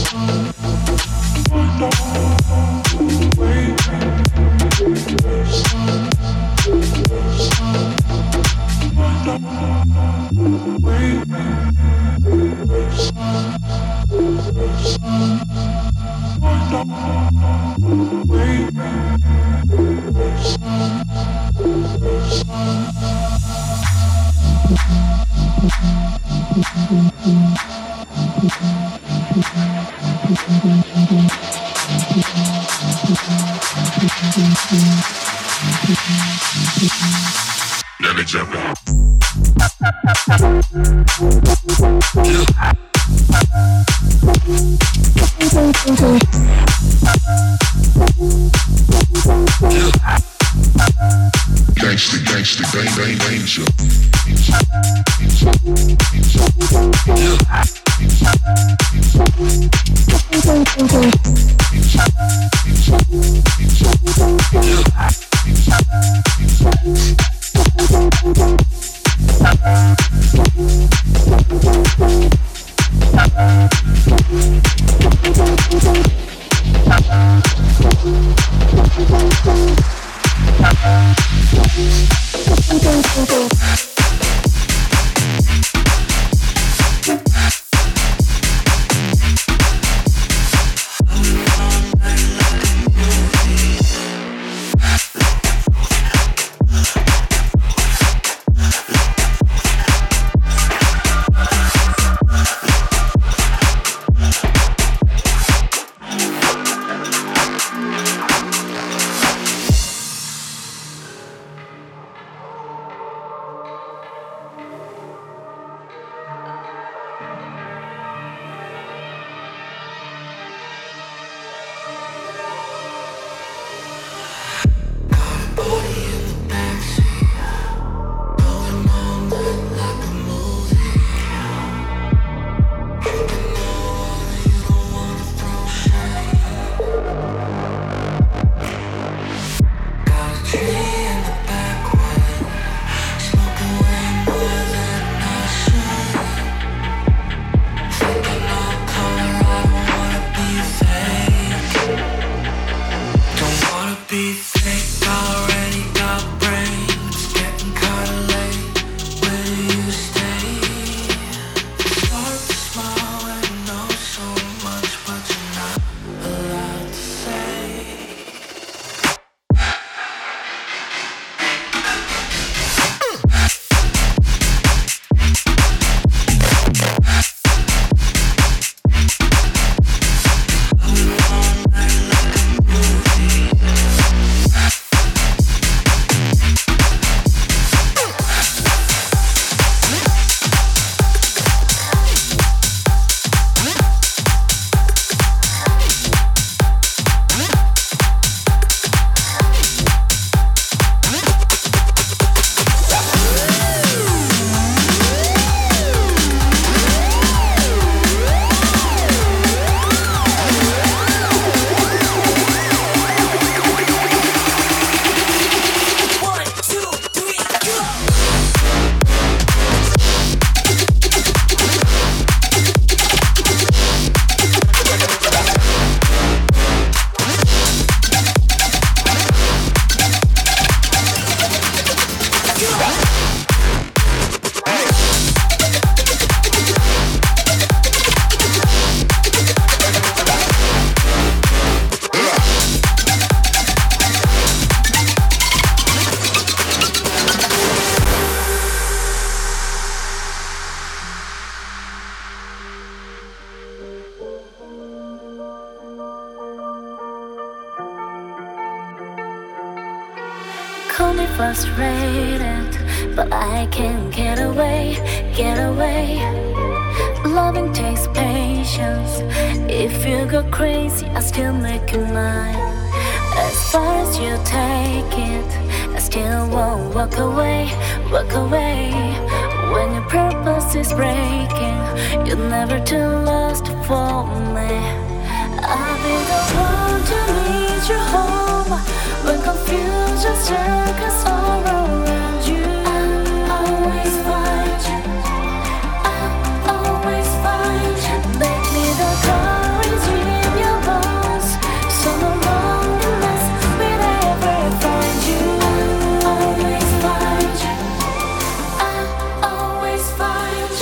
No.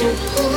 Again.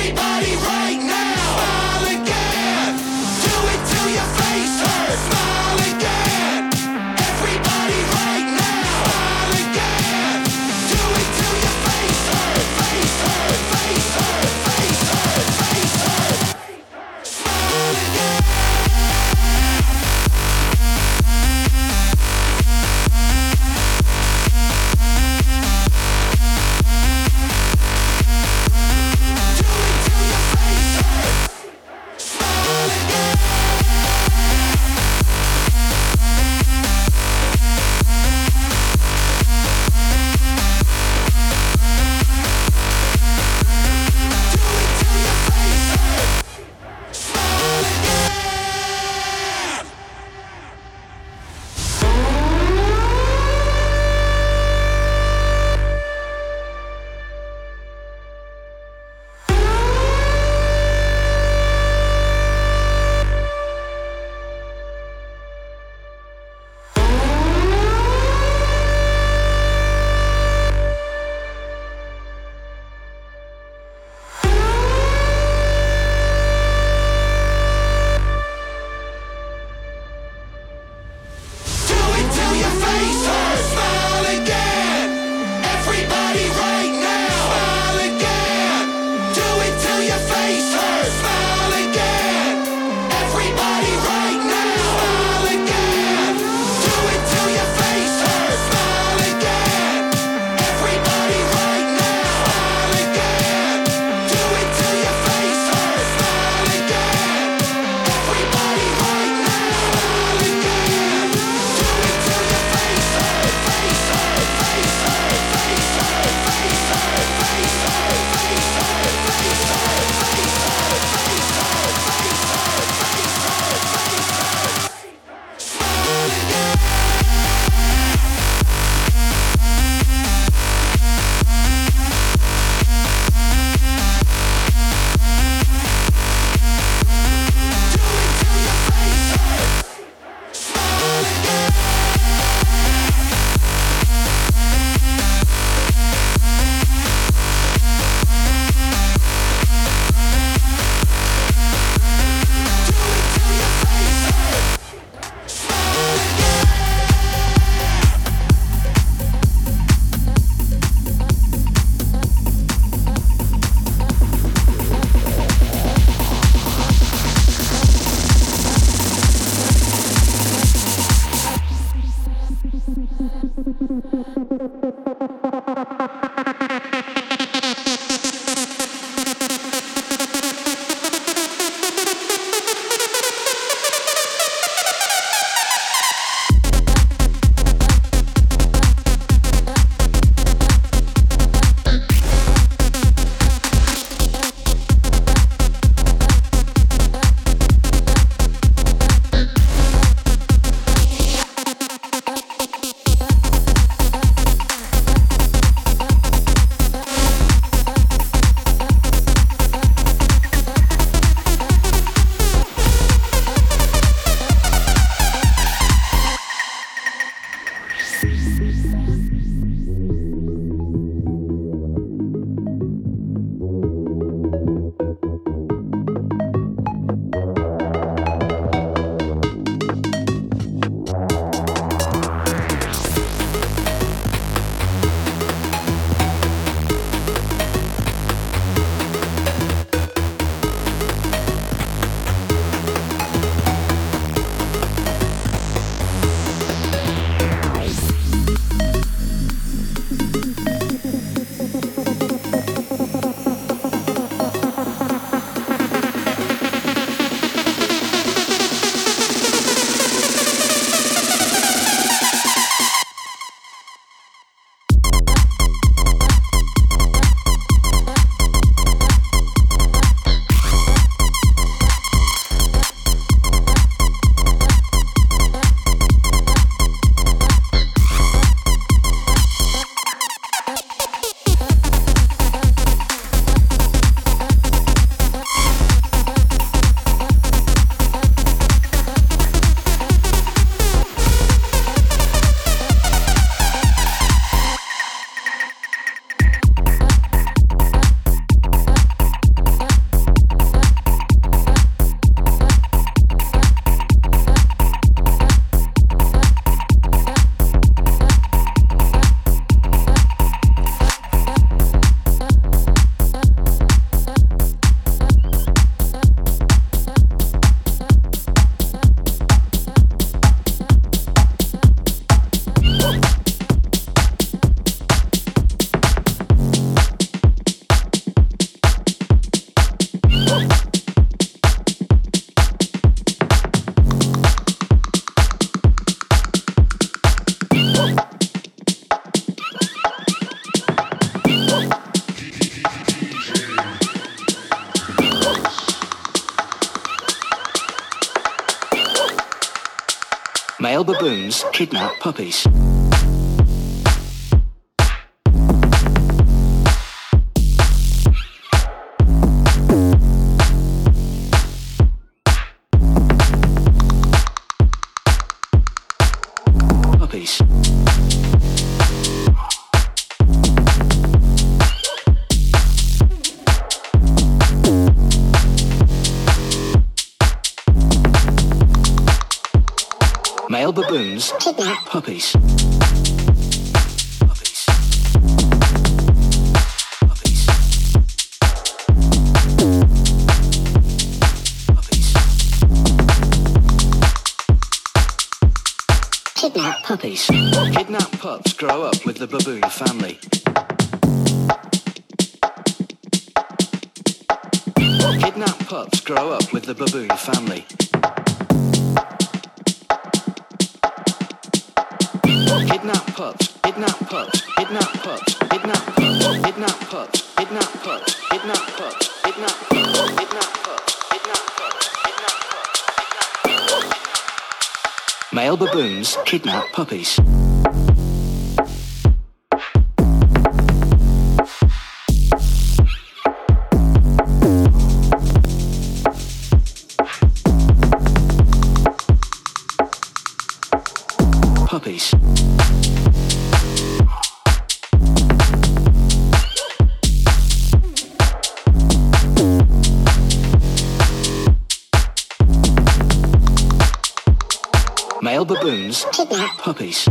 everybody right now. Peace. Male baboons kidnap puppies. puppies.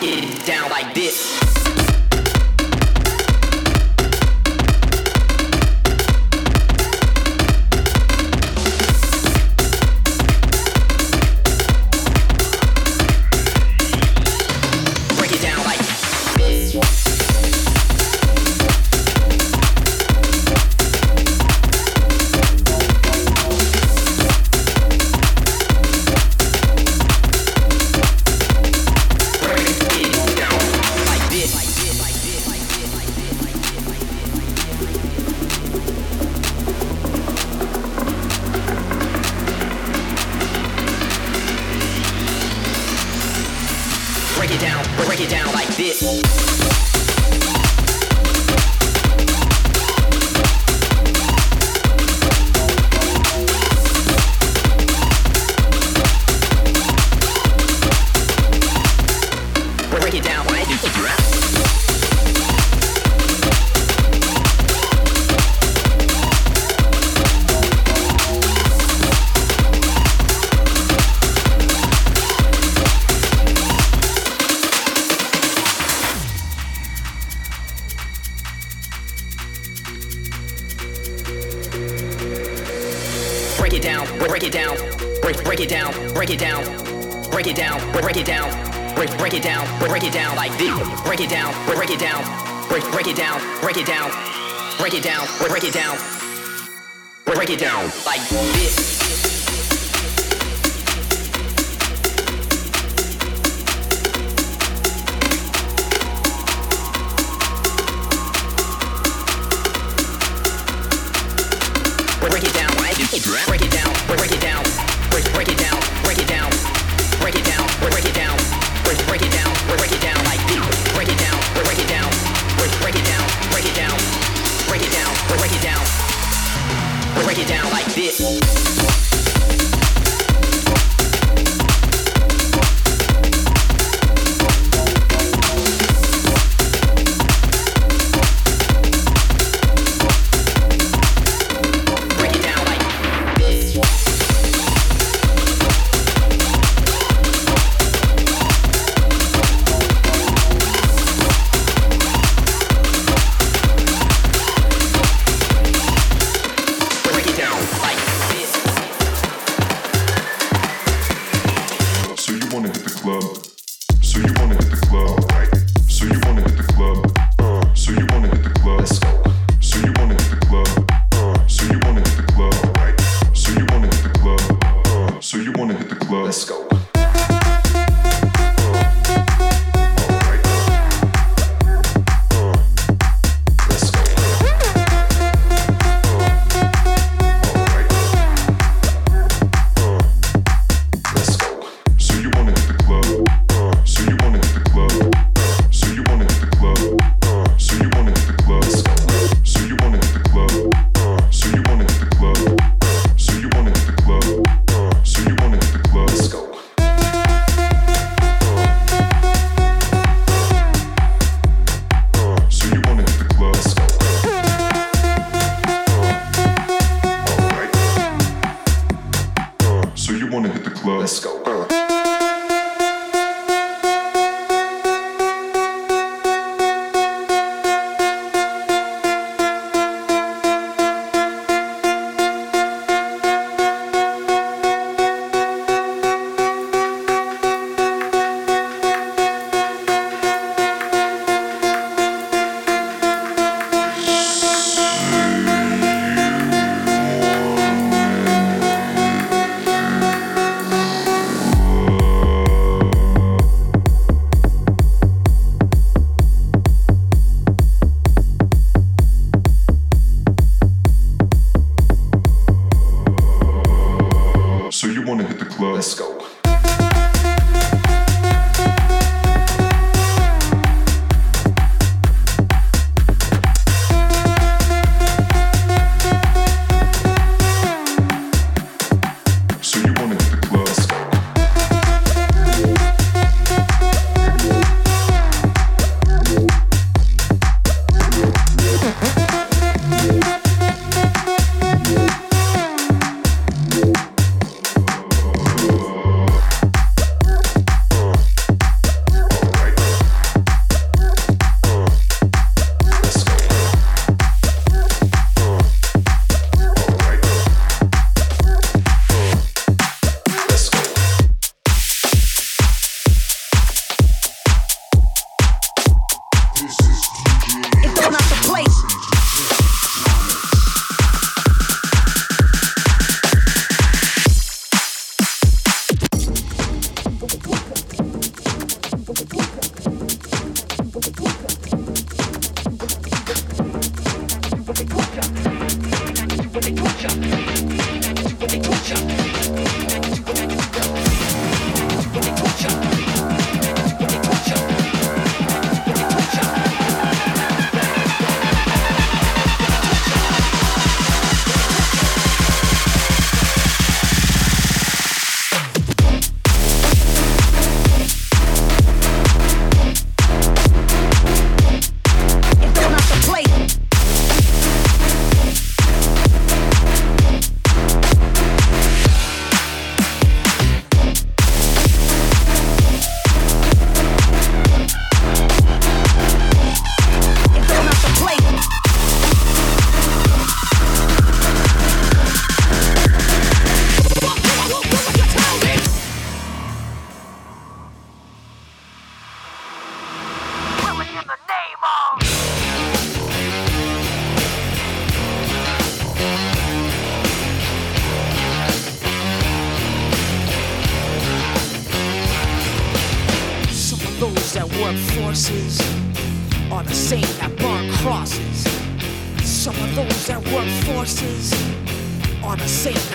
getting down like this.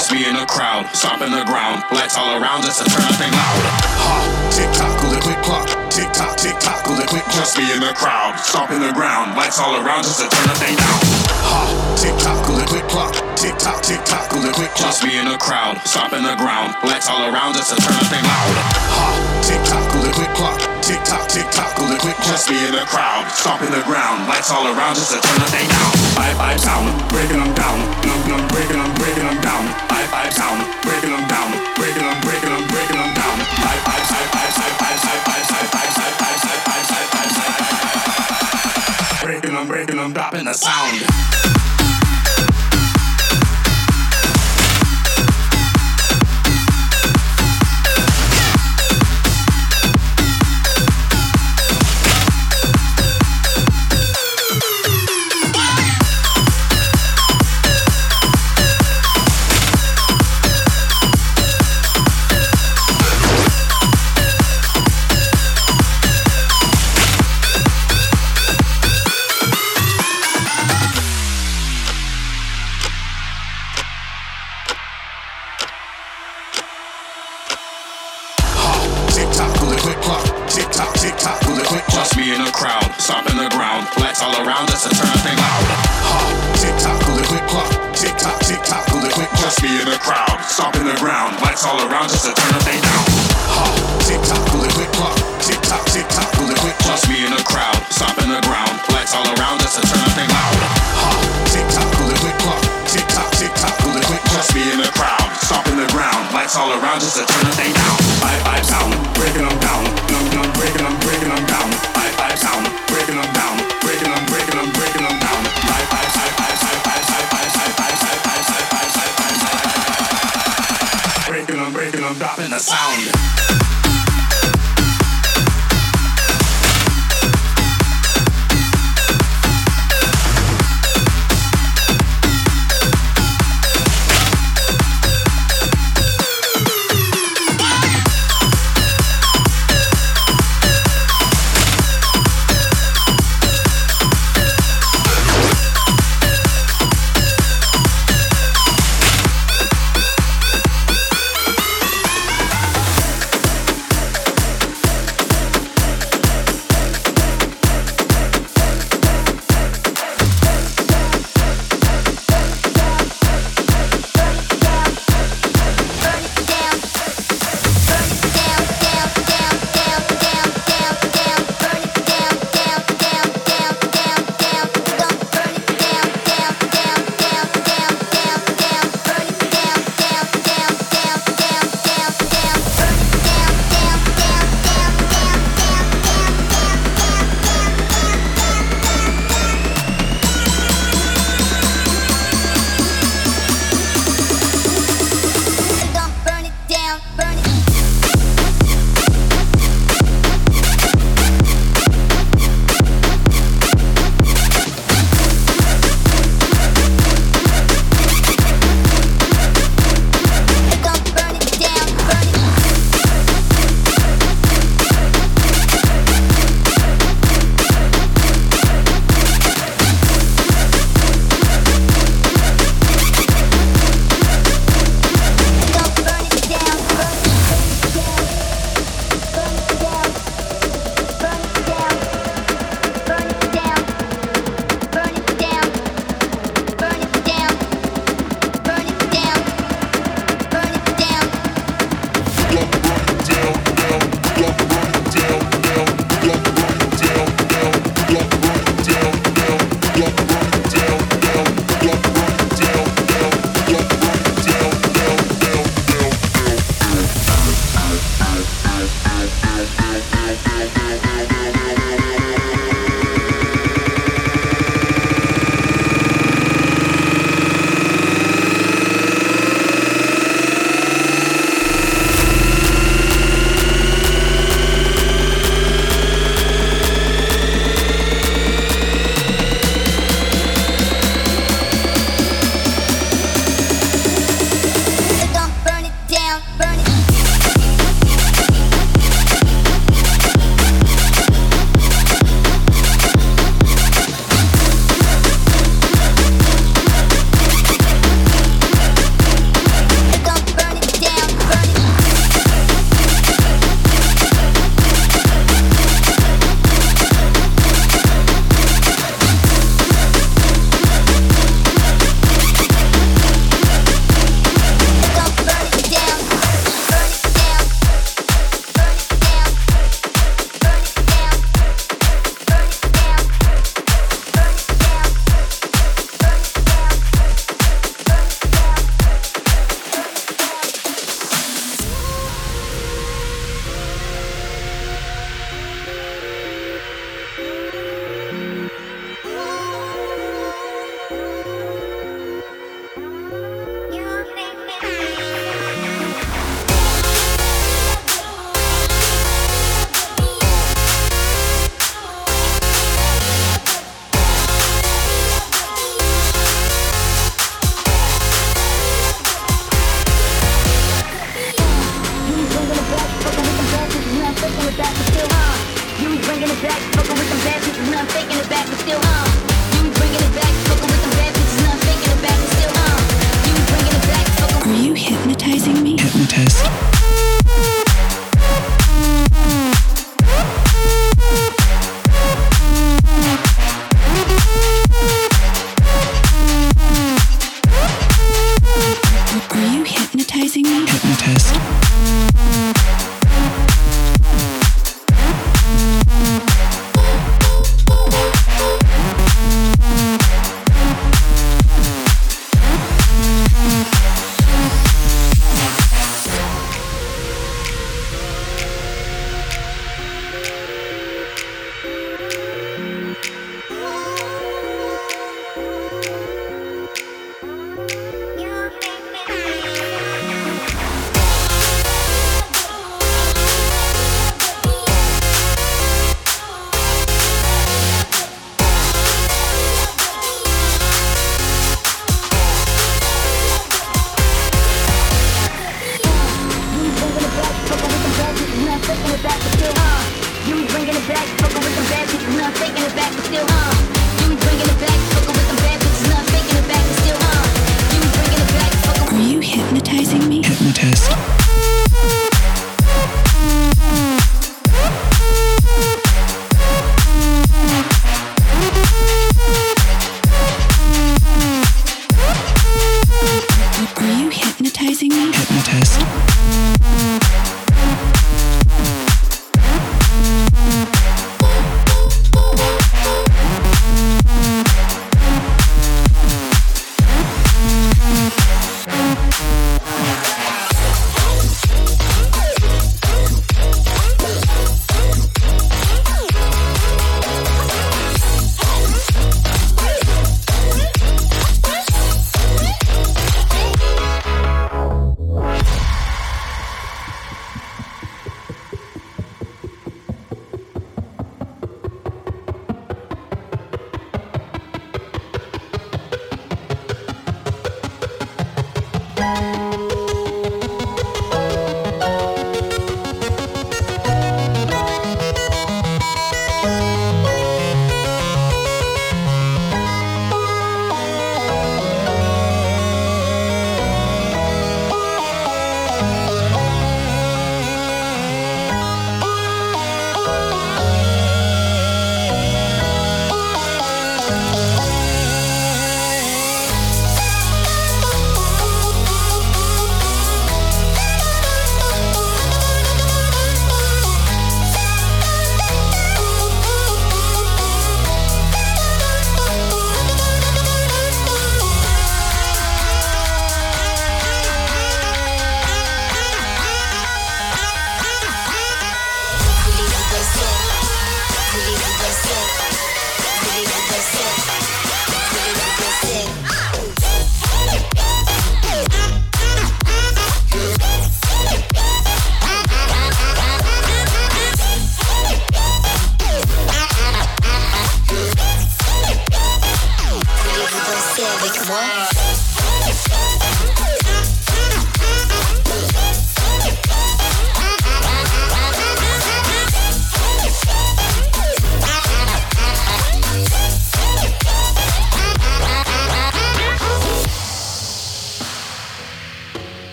Just me in the crowd, stomping the ground. Lights all around us to turn the thing loud. Ha, tick tock, it quick clock. Tick tock, tick tock, it quick clock. Just me in the crowd, stomping the ground. Lights all around us to turn the thing down. Ha, tick tock, it quick clock. Tick tock, tick tock, it quick clock. Just me in the crowd, stomping the ground. Lights all around us to turn the thing loud. Ha, tick tock, it quick clock. Tick tock, tick tock, it quick clock. Just me in the crowd, stomping the ground. Lights all around us to turn the thing down. Five five sound, breaking them down. Num num, breaking them, breaking them down. Five five sound, breaking them down. Breaking them, breaking them, breaking them down. Five five five five five five five five five five five five five five five five five. Breaking them, breaking them, dropping the sound. All around just to turn the thing down. Five five sound, breaking them down.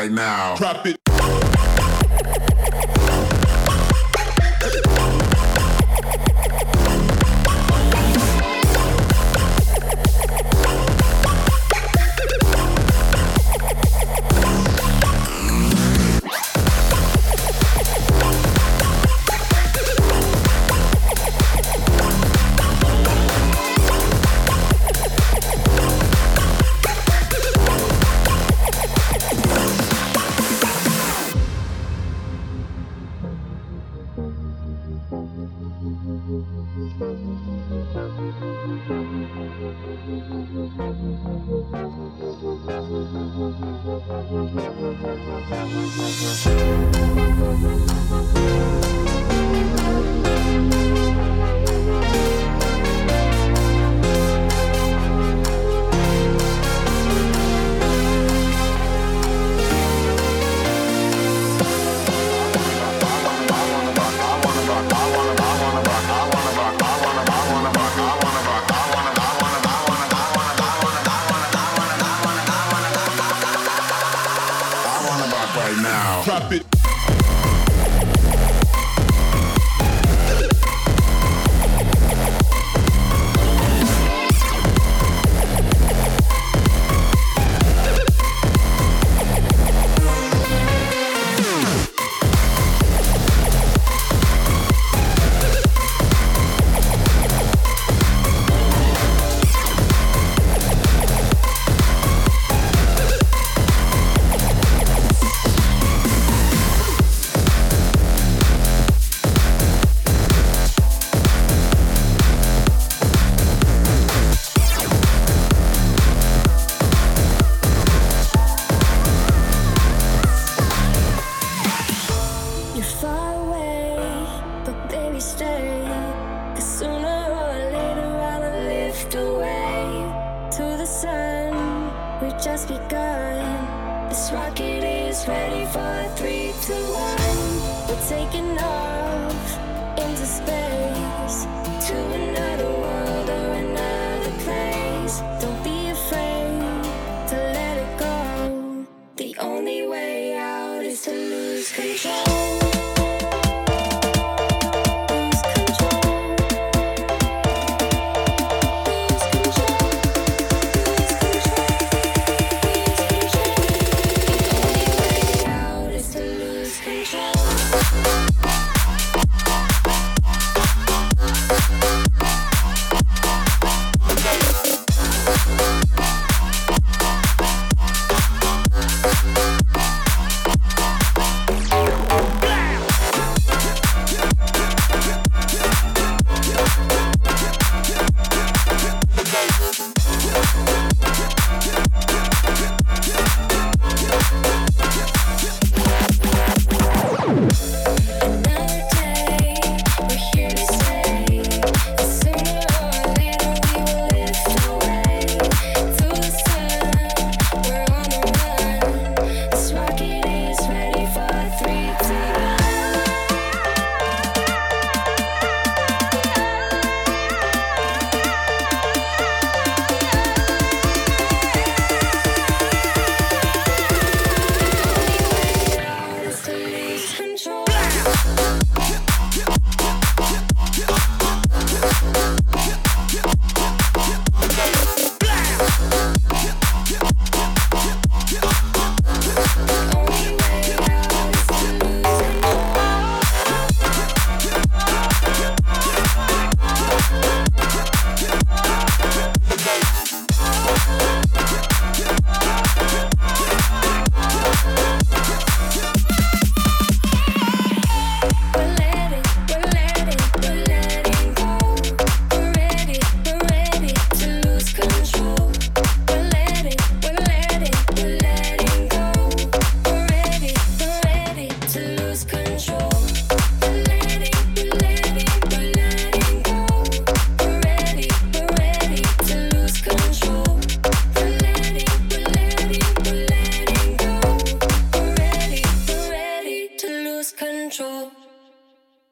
right now. Drop it.